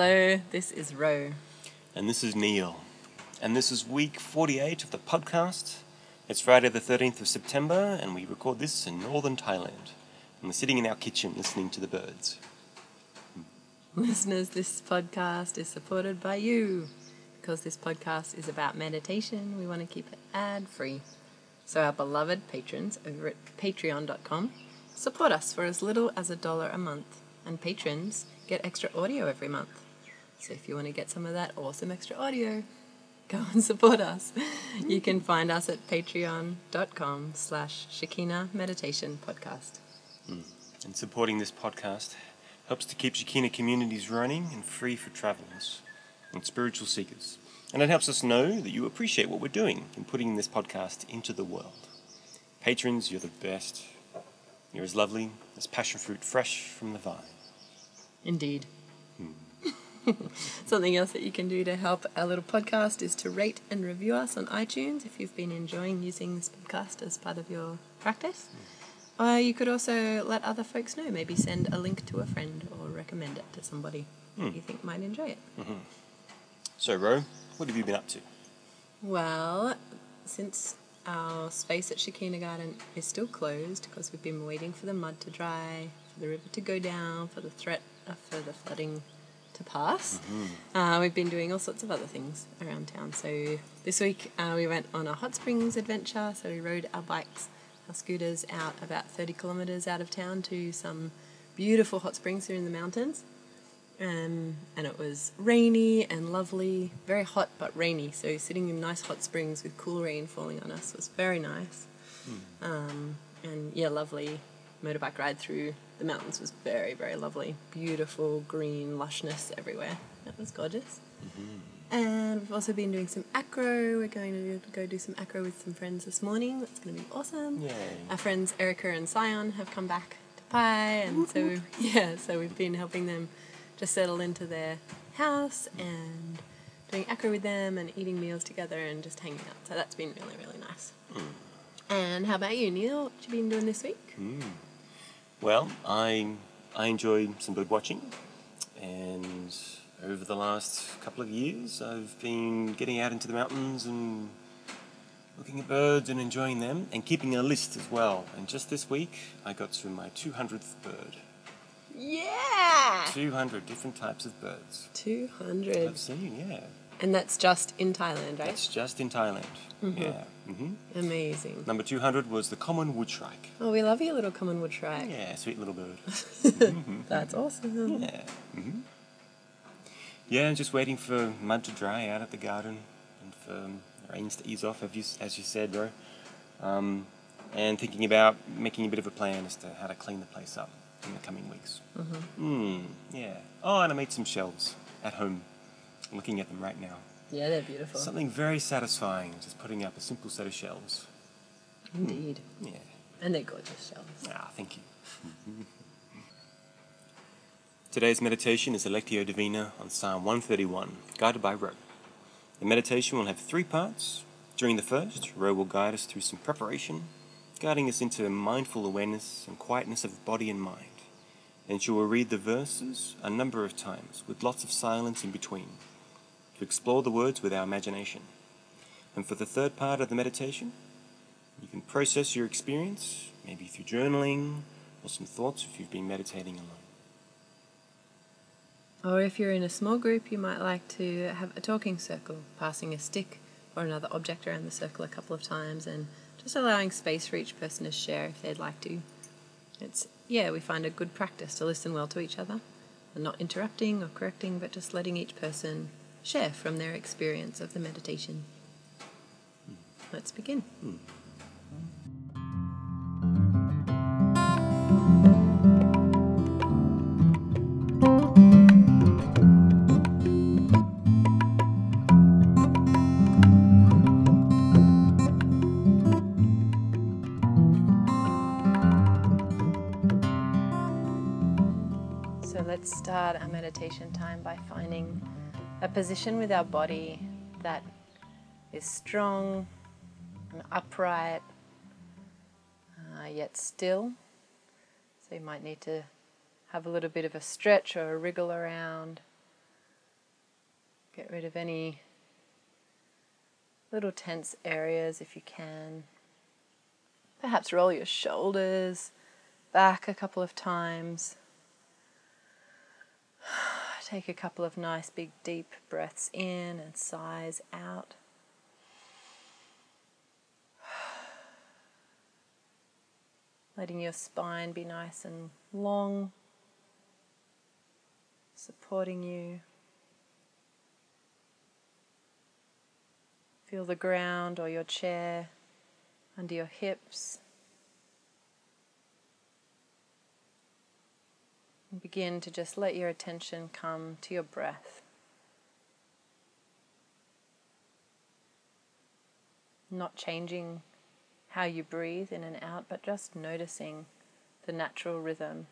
Hello, this is Ro. And this is Neil. And this is week 48 of the podcast. It's Friday the 13th of September, and we record this in northern Thailand. And we're sitting in our kitchen listening to the birds. Listeners, this podcast is supported by you. Because this podcast is about meditation, we want to keep it ad free. So, our beloved patrons over at patreon.com support us for as little as a dollar a month, and patrons get extra audio every month. So, if you want to get some of that awesome extra audio, go and support us. You can find us at patreon.com slash Shekinah Meditation Podcast. Hmm. And supporting this podcast helps to keep Shekinah communities running and free for travelers and spiritual seekers. And it helps us know that you appreciate what we're doing in putting this podcast into the world. Patrons, you're the best. You're as lovely as passion fruit fresh from the vine. Indeed. Something else that you can do to help our little podcast is to rate and review us on iTunes if you've been enjoying using this podcast as part of your practice. Hmm. Or you could also let other folks know, maybe send a link to a friend or recommend it to somebody that hmm. you think might enjoy it. Mm-hmm. So, Ro, what have you been up to? Well, since our space at Shekinah Garden is still closed because we've been waiting for the mud to dry, for the river to go down, for the threat uh, of further flooding to pass, uh, we've been doing all sorts of other things around town. So this week uh, we went on a hot springs adventure. So we rode our bikes, our scooters out about 30 kilometres out of town to some beautiful hot springs here in the mountains. Um, and it was rainy and lovely, very hot but rainy. So sitting in nice hot springs with cool rain falling on us was very nice. Um, and yeah, lovely motorbike ride through the mountains was very, very lovely. Beautiful green lushness everywhere. That was gorgeous. Mm-hmm. And we've also been doing some acro. We're going to go do some acro with some friends this morning. That's going to be awesome. Yay. Our friends Erica and Sion have come back to Pai, and so yeah, so we've been helping them just settle into their house and doing acro with them and eating meals together and just hanging out. So that's been really, really nice. Mm. And how about you, Neil? What you been doing this week? Mm. Well, I I enjoy some bird watching, and over the last couple of years, I've been getting out into the mountains and looking at birds and enjoying them, and keeping a list as well. And just this week, I got to my 200th bird. Yeah! 200 different types of birds. 200. I've seen, yeah. And that's just in Thailand, right? That's just in Thailand. Yeah. hmm Amazing. Number 200 was the common wood shrike. Oh, we love you, little common wood shrike. Yeah, sweet little bird. That's awesome. Yeah. hmm Yeah, and just waiting for mud to dry out at the garden and for rains to ease off, as you, as you said, bro. Um, and thinking about making a bit of a plan as to how to clean the place up in the coming weeks. Mm-hmm. yeah. Oh, and I made some shelves at home. Looking at them right now. Yeah, they're beautiful. Something very satisfying, just putting up a simple set of shelves. Indeed. Yeah. And they're gorgeous shells. Ah, thank you. Today's meditation is a Lectio Divina on Psalm 131, guided by Ro. The meditation will have three parts. During the first, Ro will guide us through some preparation, guiding us into mindful awareness and quietness of body and mind. Then she will read the verses a number of times, with lots of silence in between, to explore the words with our imagination. And for the third part of the meditation, you can process your experience, maybe through journaling or some thoughts if you've been meditating alone. Or if you're in a small group, you might like to have a talking circle, passing a stick or another object around the circle a couple of times and just allowing space for each person to share if they'd like to. It's, yeah, we find a good practice to listen well to each other and not interrupting or correcting, but just letting each person share from their experience of the meditation. Let's begin. So let's start our meditation time by finding a position with our body that is strong and upright, uh, yet still. So you might need to have a little bit of a stretch or a wriggle around. Get rid of any little tense areas if you can. Perhaps roll your shoulders back a couple of times. Take a couple of nice big deep breaths in and sighs out. Letting your spine be nice and long, supporting you. Feel the ground or your chair under your hips. Begin to just let your attention come to your breath. Not changing how you breathe in and out, but just noticing the natural rhythm.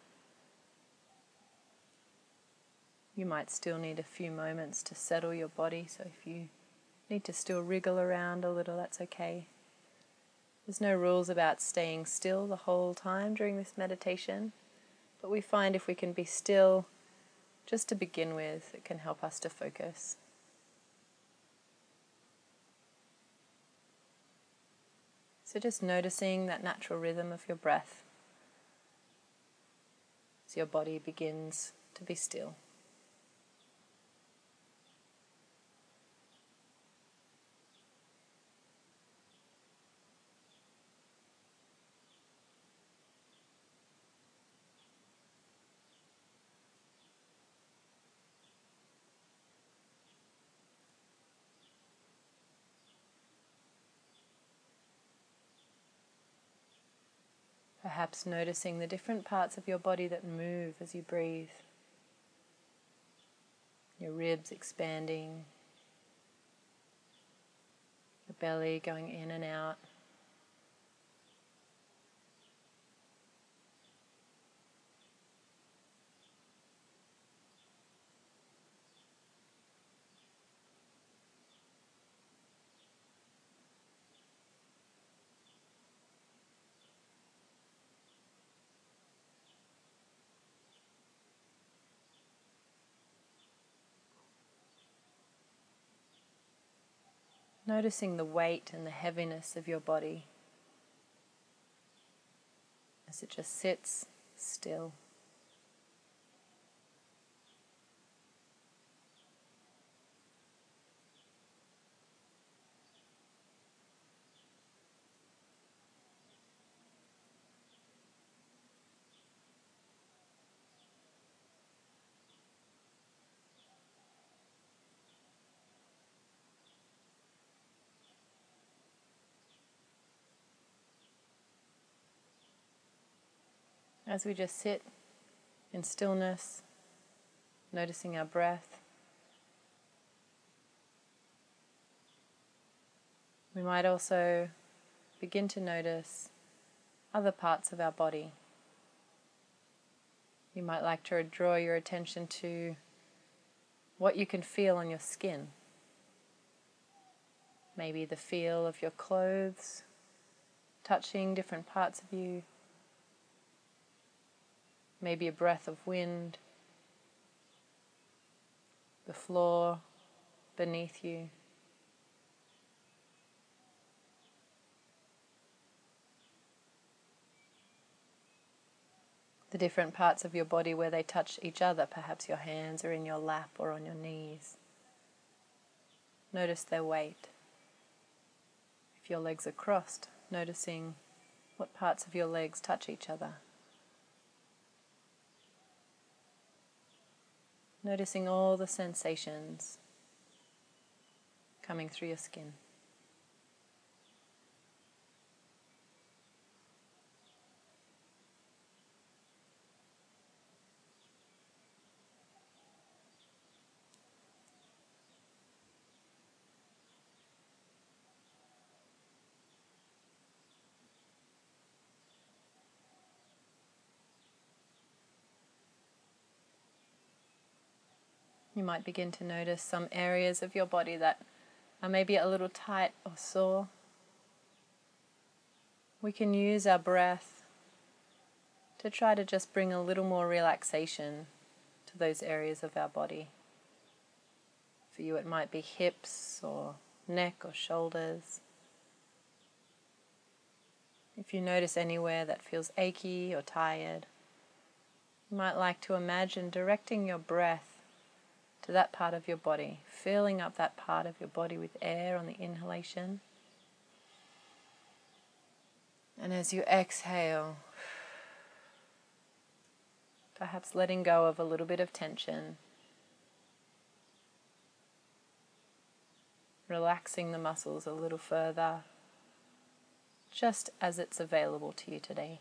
You might still need a few moments to settle your body, so if you need to still wriggle around a little, that's okay. There's no rules about staying still the whole time during this meditation, but we find if we can be still just to begin with, it can help us to focus. So just noticing that natural rhythm of your breath as your body begins to be still. Perhaps noticing the different parts of your body that move as you breathe. Your ribs expanding, the belly going in and out. Noticing the weight and the heaviness of your body as it just sits still. As we just sit in stillness, noticing our breath, we might also begin to notice other parts of our body. You might like to draw your attention to what you can feel on your skin. Maybe the feel of your clothes touching different parts of you maybe a breath of wind, the floor beneath you. The different parts of your body where they touch each other, perhaps your hands are in your lap or on your knees. Notice their weight. If your legs are crossed, noticing what parts of your legs touch each other. Noticing all the sensations coming through your skin. You might begin to notice some areas of your body that are maybe a little tight or sore. We can use our breath to try to just bring a little more relaxation to those areas of our body. For you, it might be hips or neck or shoulders. If you notice anywhere that feels achy or tired, you might like to imagine directing your breath to that part of your body, filling up that part of your body with air on the inhalation. And as you exhale, perhaps letting go of a little bit of tension, relaxing the muscles a little further, just as it's available to you today.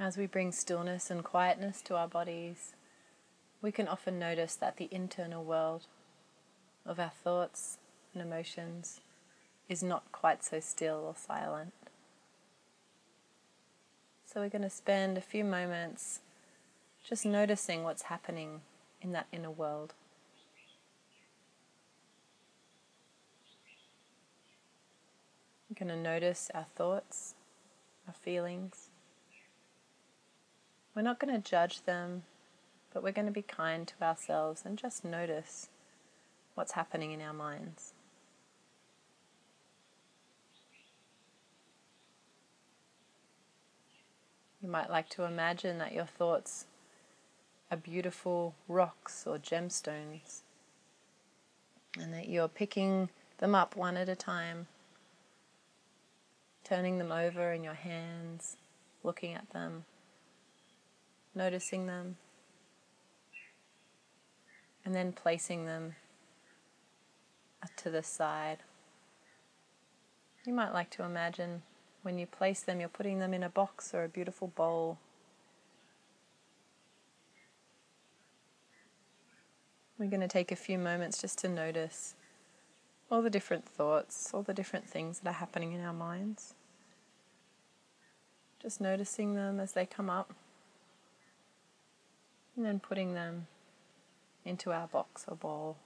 As we bring stillness and quietness to our bodies, we can often notice that the internal world of our thoughts and emotions is not quite so still or silent. So we're going to spend a few moments just noticing what's happening in that inner world. We're going to notice our thoughts, our feelings. We're not going to judge them, but we're going to be kind to ourselves and just notice what's happening in our minds. You might like to imagine that your thoughts are beautiful rocks or gemstones, and that you're picking them up one at a time, turning them over in your hands, looking at them noticing them, and then placing them to the side. You might like to imagine when you place them, you're putting them in a box or a beautiful bowl. We're going to take a few moments just to notice all the different thoughts, all the different things that are happening in our minds. Just noticing them as they come up and then putting them into our box or bowl.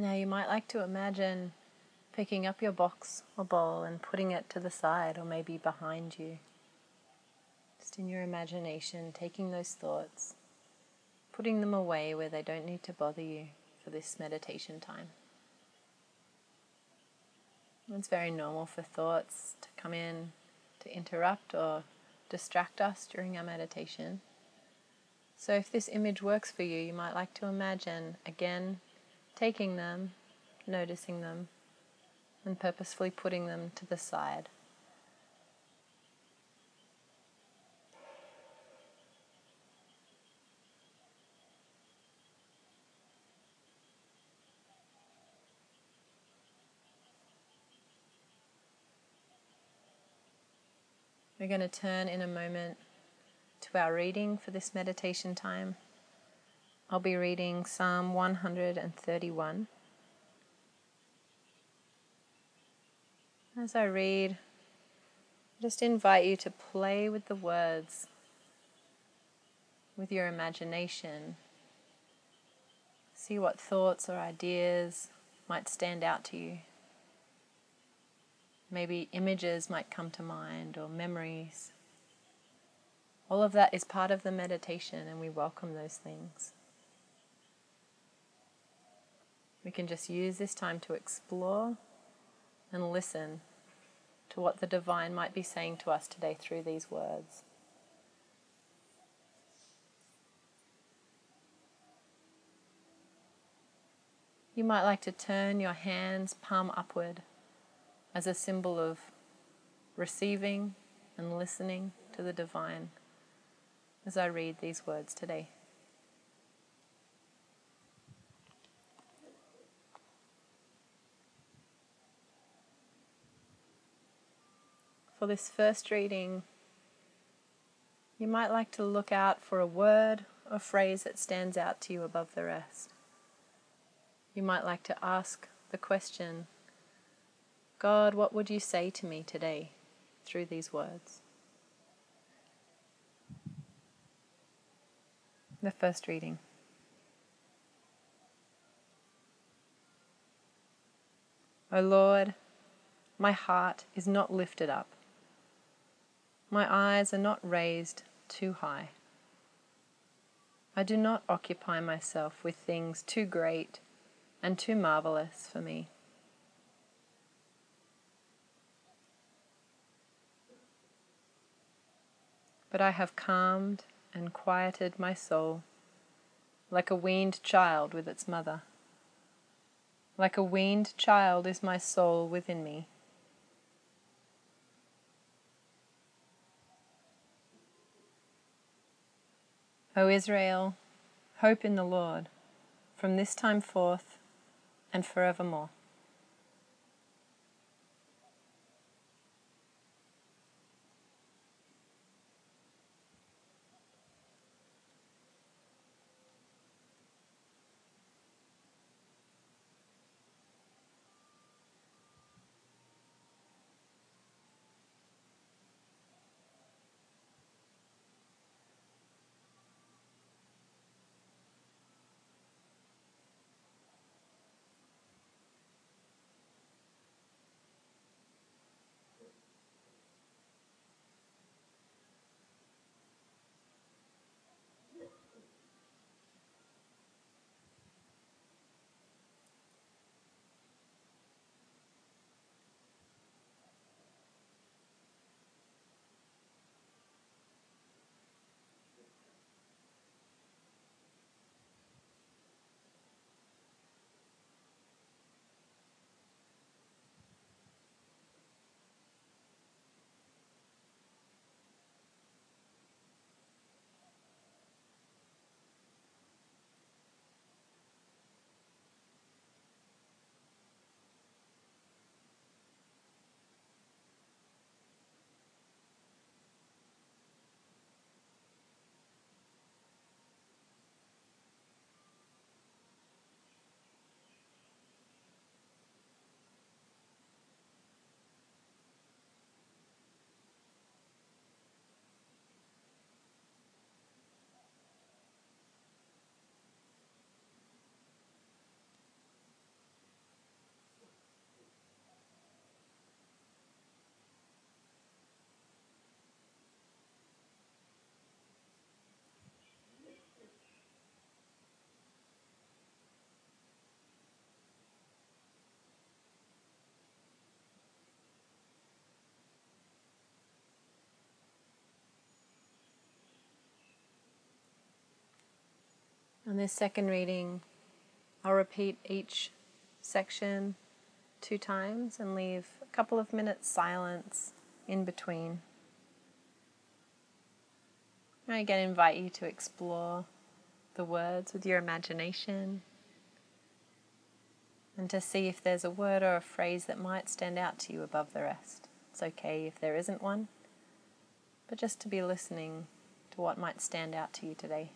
Now you might like to imagine picking up your box or bowl and putting it to the side or maybe behind you. Just in your imagination, taking those thoughts, putting them away where they don't need to bother you for this meditation time. It's very normal for thoughts to come in, to interrupt or distract us during our meditation. So, if this image works for you, you might like to imagine again taking them, noticing them, and purposefully putting them to the side. We're going to turn in a moment to our reading for this meditation time. I'll be reading Psalm 131. As I read, I just invite you to play with the words, with your imagination. See what thoughts or ideas might stand out to you. Maybe images might come to mind or memories. All of that is part of the meditation, and we welcome those things. We can just use this time to explore and listen to what the divine might be saying to us today through these words. You might like to turn your hands palm upward as a symbol of receiving and listening to the divine as I read these words today. For this first reading, you might like to look out for a word or phrase that stands out to you above the rest. You might like to ask the question God, what would you say to me today through these words? The first reading. O Lord, my heart is not lifted up. My eyes are not raised too high. I do not occupy myself with things too great and too marvelous for me. but I have calmed and quieted my soul like a weaned child with its mother. Like a weaned child is my soul within me. O Israel, hope in the Lord from this time forth and forevermore. On this second reading, I'll repeat each section two times and leave a couple of minutes silence in between. I again invite you to explore the words with your imagination and to see if there's a word or a phrase that might stand out to you above the rest. It's okay if there isn't one, but just to be listening to what might stand out to you today.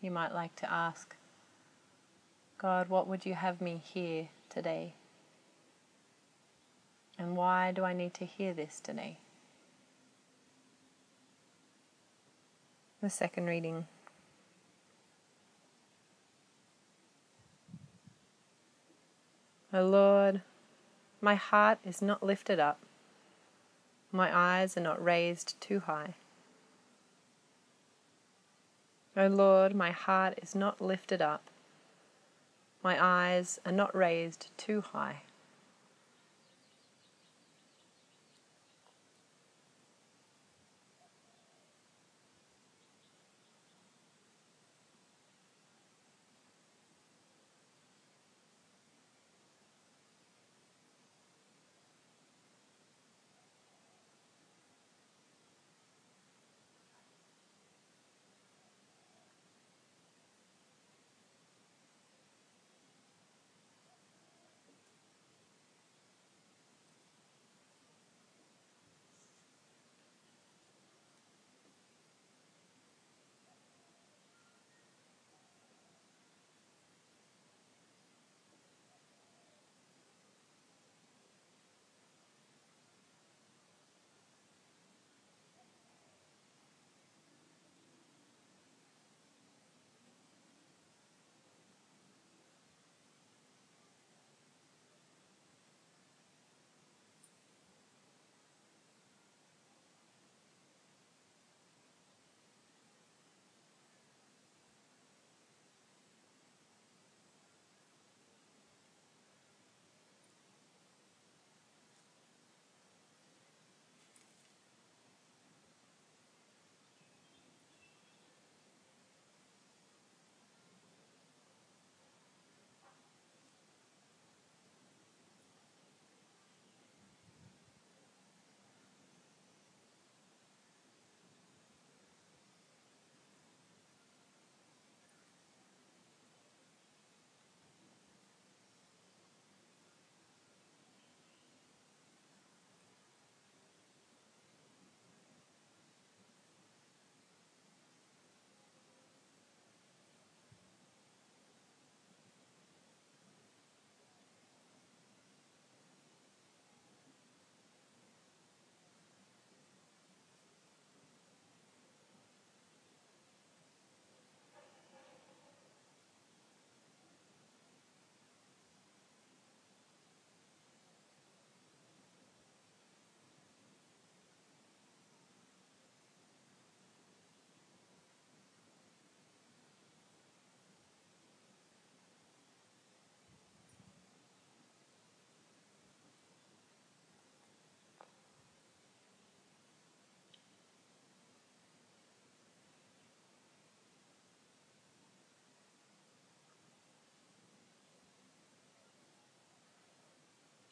You might like to ask, God, what would you have me hear today? And why do I need to hear this today? The second reading. O Lord, my heart is not lifted up, my eyes are not raised too high. O Lord, my heart is not lifted up, my eyes are not raised too high.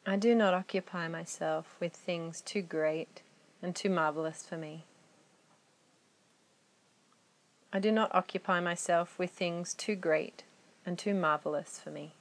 I do not occupy myself with things too great and too marvelous for me. I do not occupy myself with things too great and too marvelous for me.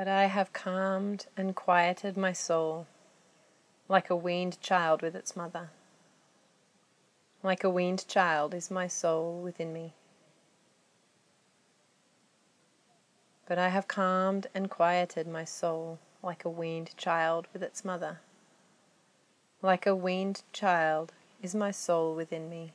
But I have calmed and quieted my soul like a weaned child with its mother. Like a weaned child is my soul within me. But I have calmed and quieted my soul like a weaned child with its mother. Like a weaned child is my soul within me.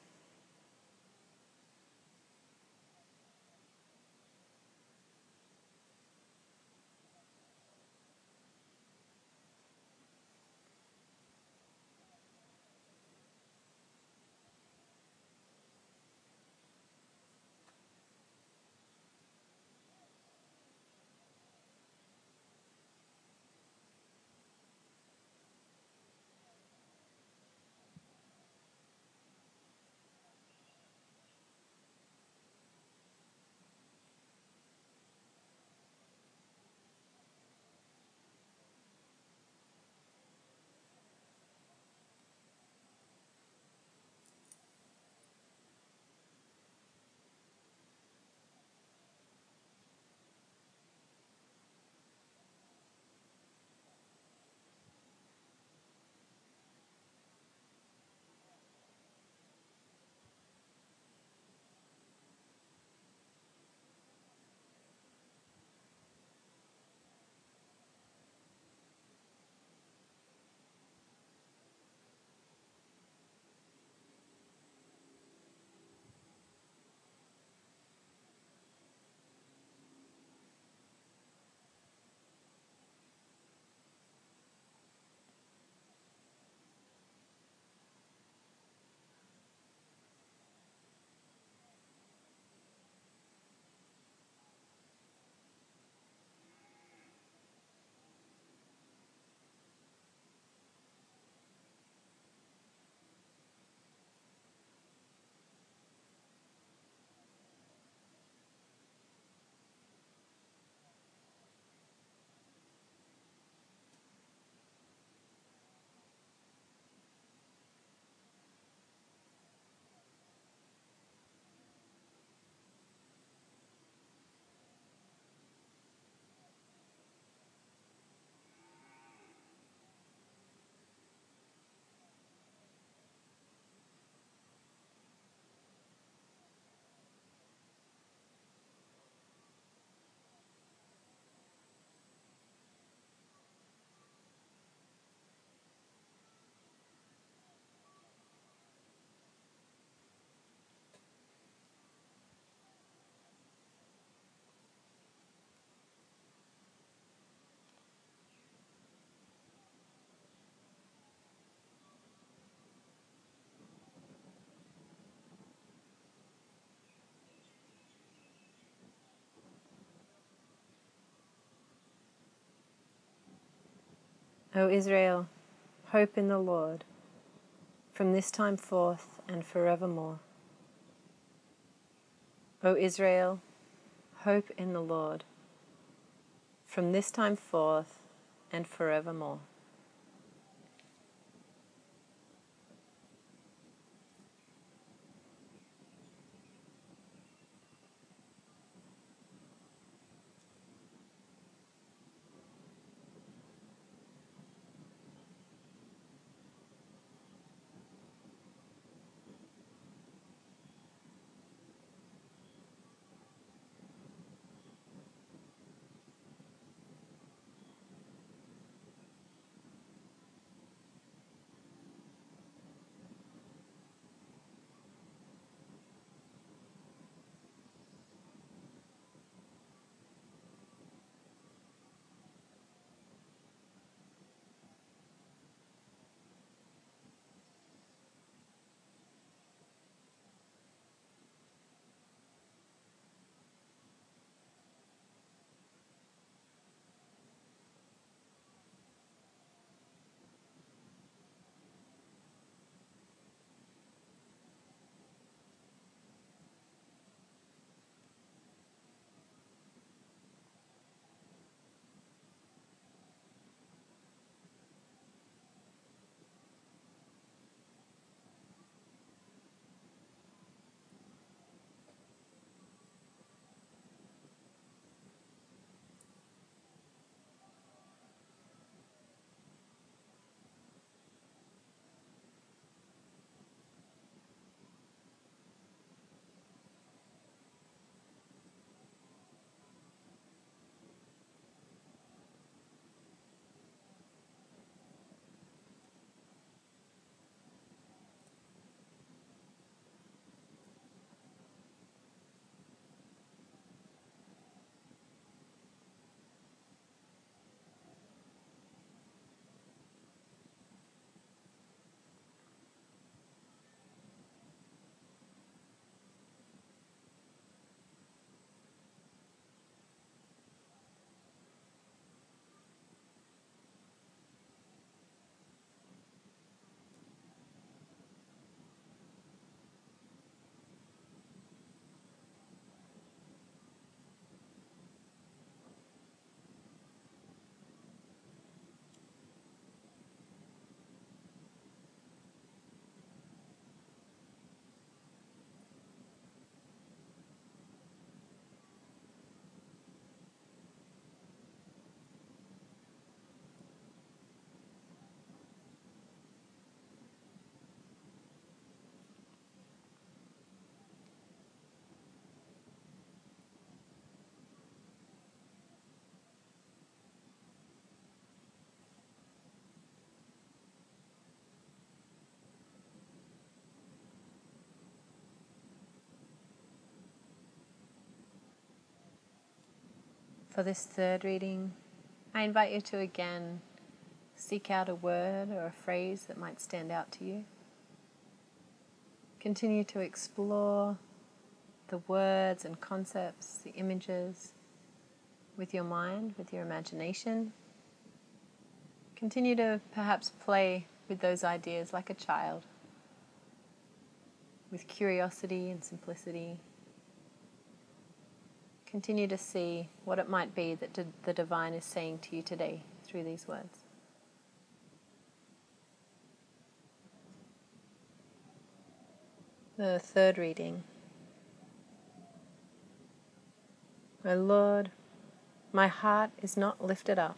O Israel, hope in the Lord, from this time forth and forevermore. O Israel, hope in the Lord, from this time forth and forevermore. For this third reading, I invite you to again seek out a word or a phrase that might stand out to you. Continue to explore the words and concepts, the images with your mind, with your imagination. Continue to perhaps play with those ideas like a child, with curiosity and simplicity. Continue to see what it might be that the divine is saying to you today through these words. The third reading. My Lord, my heart is not lifted up.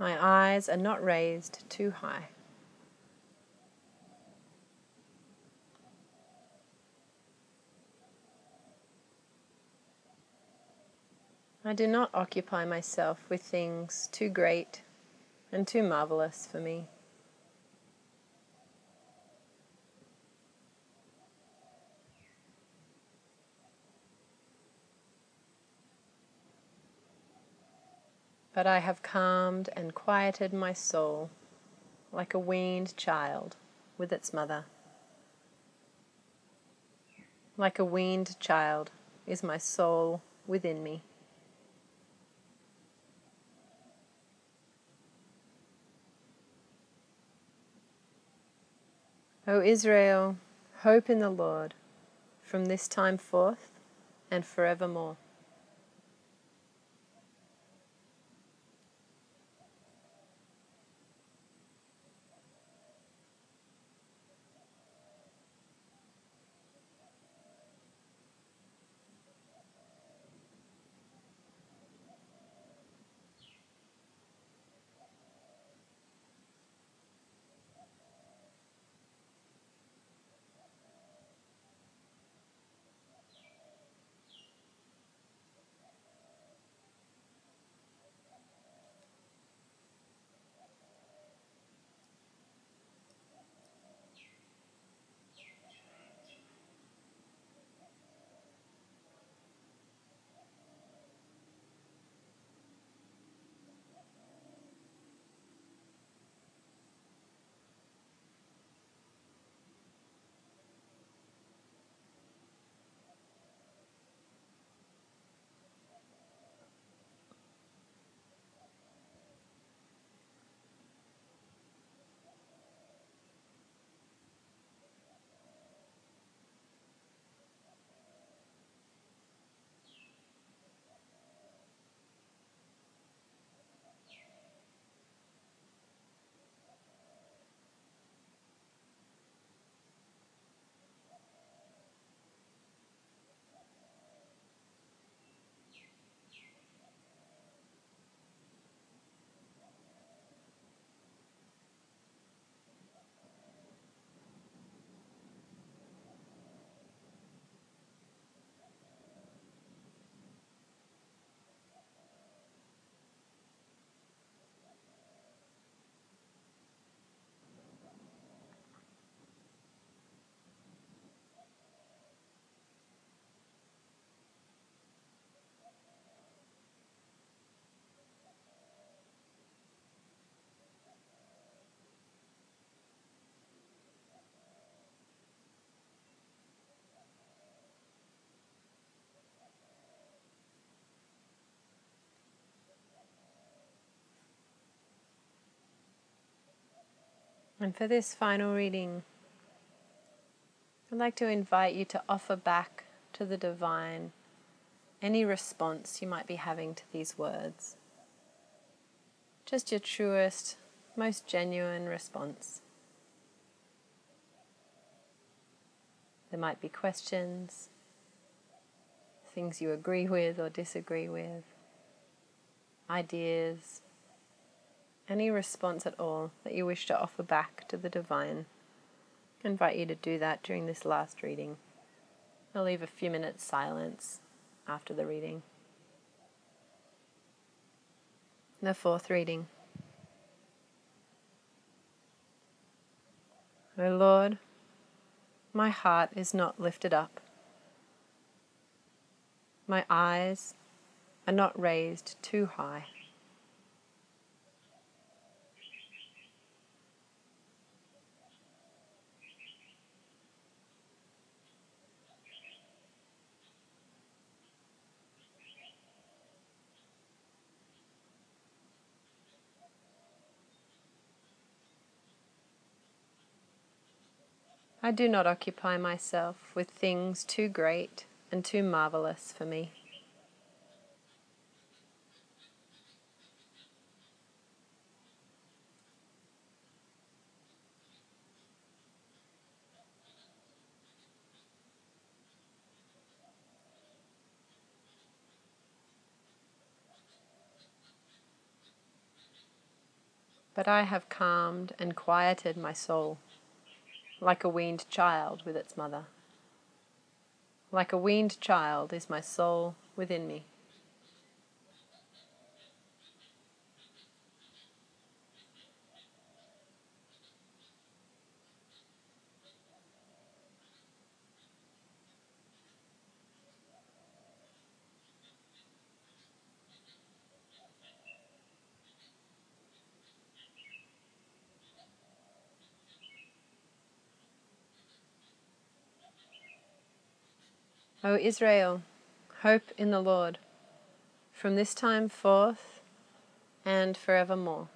My eyes are not raised too high. I do not occupy myself with things too great and too marvelous for me. But I have calmed and quieted my soul like a weaned child with its mother. Like a weaned child is my soul within me. O Israel, hope in the Lord from this time forth and forevermore. And for this final reading, I'd like to invite you to offer back to the divine any response you might be having to these words. Just your truest, most genuine response. There might be questions, things you agree with or disagree with, ideas, any response at all that you wish to offer back to the divine. I invite you to do that during this last reading. I'll leave a few minutes silence after the reading. The fourth reading. O Lord, my heart is not lifted up. My eyes are not raised too high. I do not occupy myself with things too great and too marvelous for me. But I have calmed and quieted my soul like a weaned child with its mother. Like a weaned child is my soul within me. O Israel, hope in the Lord, from this time forth and forevermore.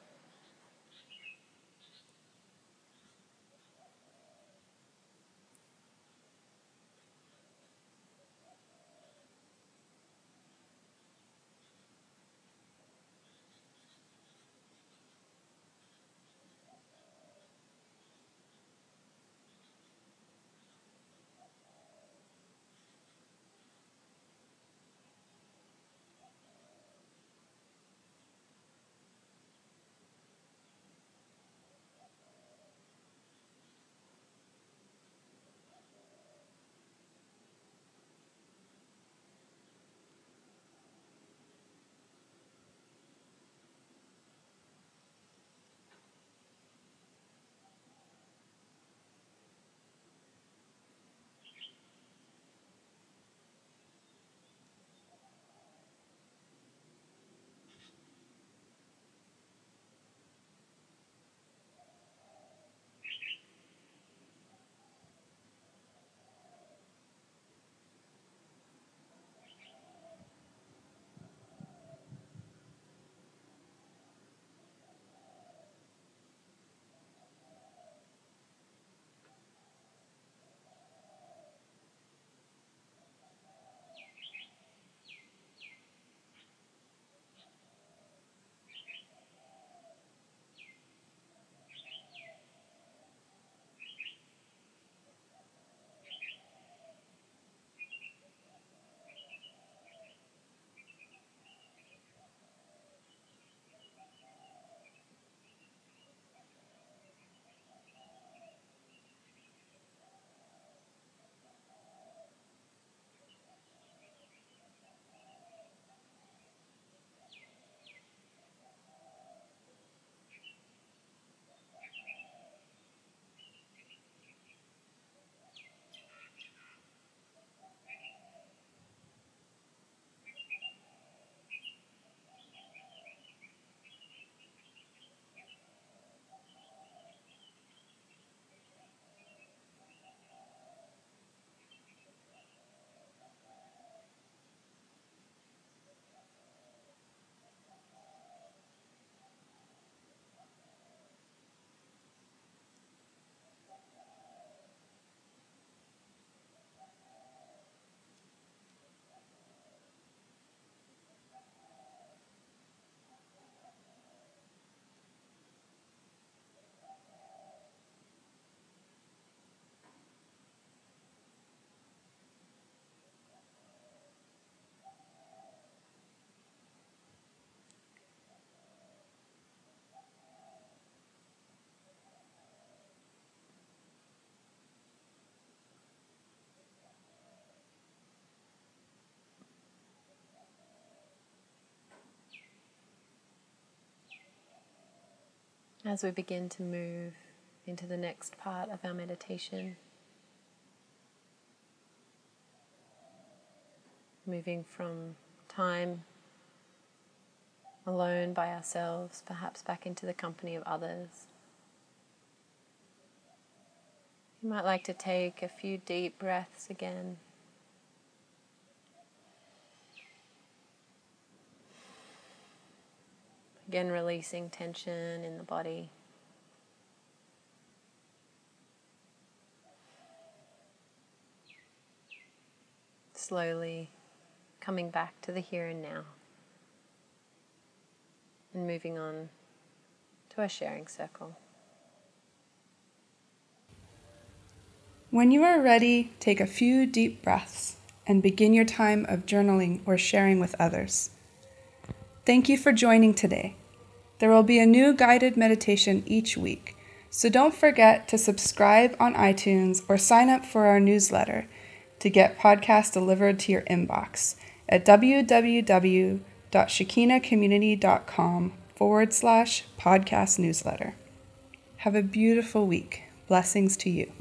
As we begin to move into the next part of our meditation, moving from time alone by ourselves, perhaps back into the company of others. You might like to take a few deep breaths again. Again, releasing tension in the body. Slowly coming back to the here and now. And moving on to our sharing circle. When you are ready, take a few deep breaths and begin your time of journaling or sharing with others. Thank you for joining today. There will be a new guided meditation each week, so don't forget to subscribe on iTunes or sign up for our newsletter to get podcasts delivered to your inbox at www.shekinahcommunity.com forward slash podcast newsletter. Have a beautiful week. Blessings to you.